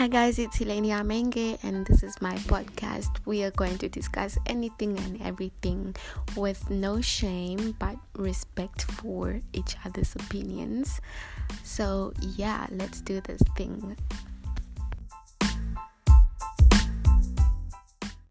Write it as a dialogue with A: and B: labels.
A: Hi guys, it's Eleni Amenge and this is my podcast. We are going to discuss anything and everything with no shame but respect for each other's opinions. So, yeah, let's do this thing.